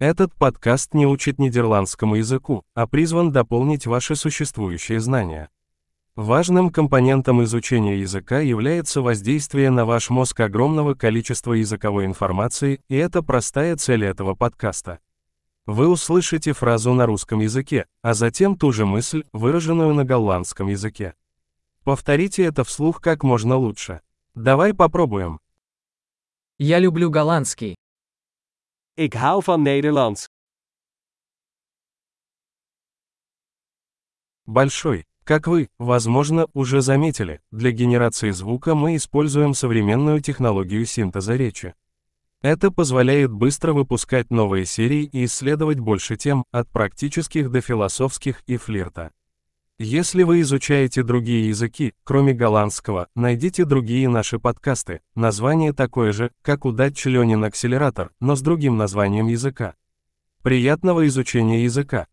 Этот подкаст не учит нидерландскому языку, а призван дополнить ваши существующие знания. Важным компонентом изучения языка является воздействие на ваш мозг огромного количества языковой информации, и это простая цель этого подкаста. Вы услышите фразу на русском языке, а затем ту же мысль, выраженную на голландском языке. Повторите это вслух как можно лучше. Давай попробуем. Я люблю голландский. Ik hou van Nederlands. Большой. Как вы, возможно, уже заметили, для генерации звука мы используем современную технологию синтеза речи. Это позволяет быстро выпускать новые серии и исследовать больше тем, от практических до философских и флирта. Если вы изучаете другие языки, кроме голландского, найдите другие наши подкасты. Название такое же, как у Learning Accelerator, но с другим названием языка. Приятного изучения языка!